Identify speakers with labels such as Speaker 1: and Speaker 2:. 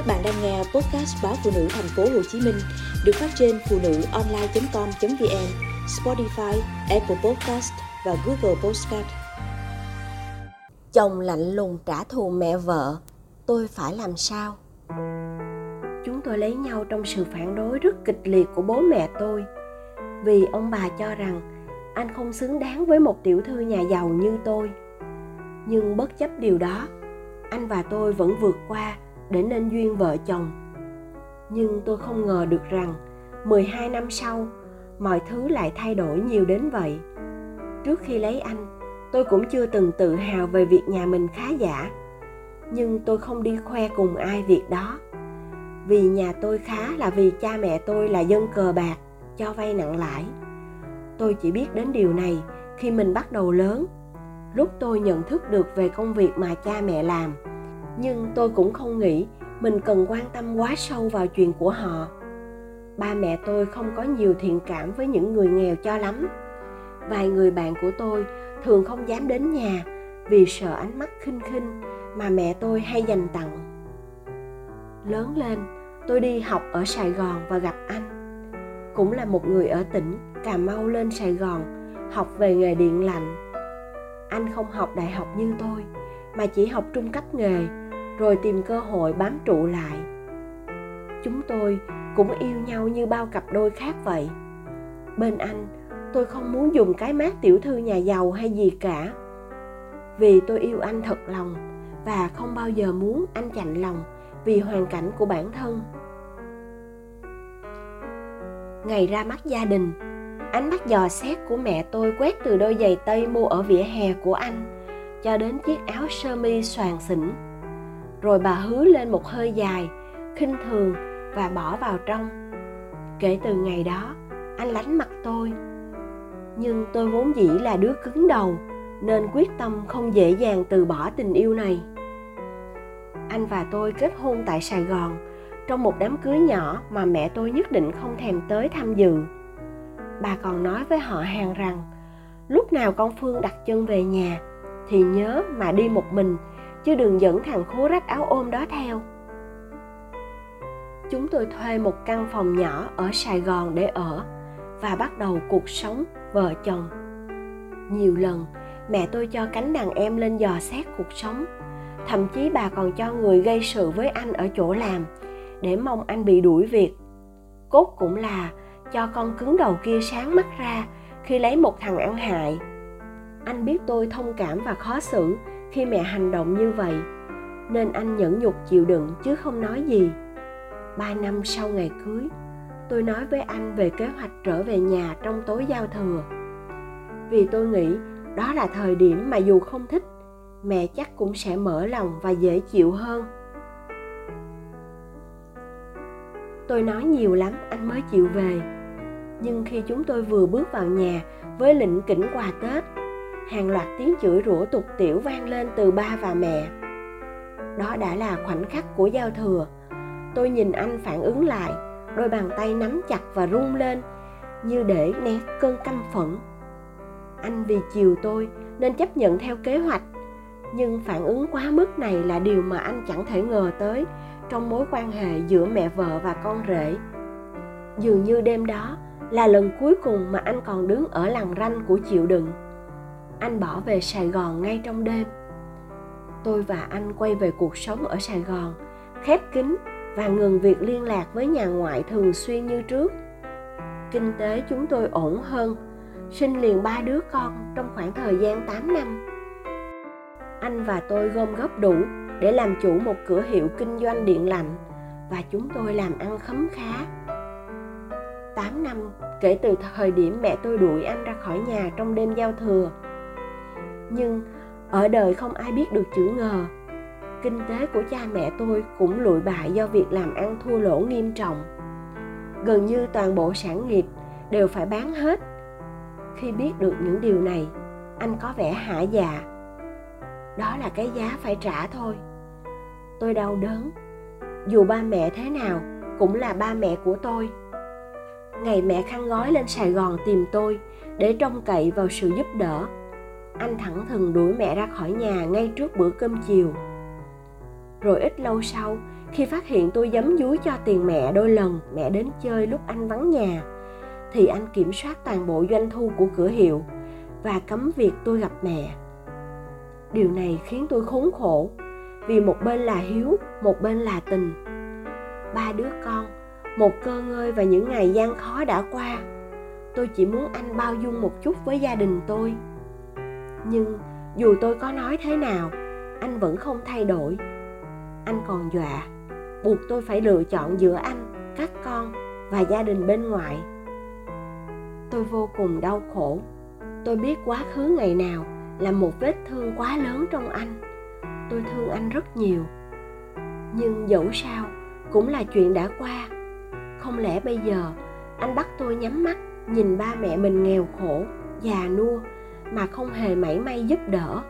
Speaker 1: Các bạn đang nghe podcast báo phụ nữ thành phố Hồ Chí Minh được phát trên phụ nữ online.com.vn, Spotify, Apple Podcast và Google Podcast.
Speaker 2: Chồng lạnh lùng trả thù mẹ vợ, tôi phải làm sao? Chúng tôi lấy nhau trong sự phản đối rất kịch liệt của bố mẹ tôi vì ông bà cho rằng anh không xứng đáng với một tiểu thư nhà giàu như tôi. Nhưng bất chấp điều đó, anh và tôi vẫn vượt qua để nên duyên vợ chồng. Nhưng tôi không ngờ được rằng 12 năm sau, mọi thứ lại thay đổi nhiều đến vậy. Trước khi lấy anh, tôi cũng chưa từng tự hào về việc nhà mình khá giả. Nhưng tôi không đi khoe cùng ai việc đó. Vì nhà tôi khá là vì cha mẹ tôi là dân cờ bạc, cho vay nặng lãi. Tôi chỉ biết đến điều này khi mình bắt đầu lớn, lúc tôi nhận thức được về công việc mà cha mẹ làm – nhưng tôi cũng không nghĩ mình cần quan tâm quá sâu vào chuyện của họ. Ba mẹ tôi không có nhiều thiện cảm với những người nghèo cho lắm. Vài người bạn của tôi thường không dám đến nhà vì sợ ánh mắt khinh khinh mà mẹ tôi hay dành tặng. Lớn lên, tôi đi học ở sài gòn và gặp anh. Cũng là một người ở tỉnh cà mau lên sài gòn, học về nghề điện lạnh. Anh không học đại học như tôi mà chỉ học trung cấp nghề, rồi tìm cơ hội bám trụ lại. Chúng tôi cũng yêu nhau như bao cặp đôi khác vậy. Bên anh, tôi không muốn dùng cái mát tiểu thư nhà giàu hay gì cả. Vì tôi yêu anh thật lòng, và không bao giờ muốn anh chạnh lòng vì hoàn cảnh của bản thân. Ngày ra mắt gia đình, ánh mắt dò xét của mẹ tôi quét từ đôi giày tây mua ở vỉa hè của anh cho đến chiếc áo sơ mi xoàng xỉn. Rồi bà hứa lên một hơi dài, khinh thường và bỏ vào trong. Kể từ ngày đó, anh lánh mặt tôi. Nhưng tôi vốn dĩ là đứa cứng đầu, nên quyết tâm không dễ dàng từ bỏ tình yêu này. Anh và tôi kết hôn tại sài gòn, trong một đám cưới nhỏ mà mẹ tôi nhất định không thèm tới tham dự. Bà còn nói với họ hàng rằng, lúc nào con phương đặt chân về nhà thì nhớ mà đi một mình, chứ đừng dẫn thằng khố rách áo ôm đó theo. Chúng tôi thuê một căn phòng nhỏ ở sài gòn để ở và bắt đầu cuộc sống vợ chồng. Nhiều lần, mẹ tôi cho cánh đàn em lên dò xét cuộc sống, thậm chí bà còn cho người gây sự với anh ở chỗ làm để mong anh bị đuổi việc. Cốt cũng là cho con cứng đầu kia sáng mắt ra khi lấy một thằng ăn hại anh biết tôi thông cảm và khó xử khi mẹ hành động như vậy, nên anh nhẫn nhục chịu đựng chứ không nói gì. Ba năm sau ngày cưới, tôi nói với anh về kế hoạch trở về nhà trong tối giao thừa. Vì tôi nghĩ đó là thời điểm mà dù không thích, mẹ chắc cũng sẽ mở lòng và dễ chịu hơn. Tôi nói nhiều lắm, anh mới chịu về. Nhưng khi chúng tôi vừa bước vào nhà với lĩnh kỉnh quà tết hàng loạt tiếng chửi rủa tục tiểu vang lên từ ba và mẹ. Đó đã là khoảnh khắc của giao thừa. Tôi nhìn anh phản ứng lại, đôi bàn tay nắm chặt và rung lên, như để né cơn căm phẫn. Anh vì chiều tôi nên chấp nhận theo kế hoạch, nhưng phản ứng quá mức này là điều mà anh chẳng thể ngờ tới trong mối quan hệ giữa mẹ vợ và con rể. Dường như đêm đó là lần cuối cùng mà anh còn đứng ở làng ranh của chịu đựng anh bỏ về sài gòn ngay trong đêm. Tôi và anh quay về cuộc sống ở sài gòn, khép kín và ngừng việc liên lạc với nhà ngoại thường xuyên như trước. Kinh tế chúng tôi ổn hơn, sinh liền ba đứa con trong khoảng thời gian 8 năm. Anh và tôi gom góp đủ để làm chủ một cửa hiệu kinh doanh điện lạnh và chúng tôi làm ăn khấm khá. 8 năm kể từ thời điểm mẹ tôi đuổi anh ra khỏi nhà trong đêm giao thừa nhưng ở đời không ai biết được chữ ngờ. Kinh tế của cha mẹ tôi cũng lụi bại do việc làm ăn thua lỗ nghiêm trọng. Gần như toàn bộ sản nghiệp đều phải bán hết. Khi biết được những điều này, anh có vẻ hả dạ. Đó là cái giá phải trả thôi. Tôi đau đớn. Dù ba mẹ thế nào cũng là ba mẹ của tôi. Ngày mẹ khăn gói lên sài gòn tìm tôi để trông cậy vào sự giúp đỡ anh thẳng thừng đuổi mẹ ra khỏi nhà ngay trước bữa cơm chiều. Rồi ít lâu sau, khi phát hiện tôi giấm dúi cho tiền mẹ đôi lần, mẹ đến chơi lúc anh vắng nhà, thì anh kiểm soát toàn bộ doanh thu của cửa hiệu và cấm việc tôi gặp mẹ. Điều này khiến tôi khốn khổ, vì một bên là hiếu, một bên là tình. Ba đứa con, một cơ ngơi và những ngày gian khó đã qua, tôi chỉ muốn anh bao dung một chút với gia đình tôi nhưng dù tôi có nói thế nào, anh vẫn không thay đổi. Anh còn dọa, buộc tôi phải lựa chọn giữa anh, các con và gia đình bên ngoài. Tôi vô cùng đau khổ. Tôi biết quá khứ ngày nào là một vết thương quá lớn trong anh. Tôi thương anh rất nhiều. Nhưng dẫu sao cũng là chuyện đã qua. Không lẽ bây giờ anh bắt tôi nhắm mắt nhìn ba mẹ mình nghèo khổ, già nua mà không hề mảy may giúp đỡ.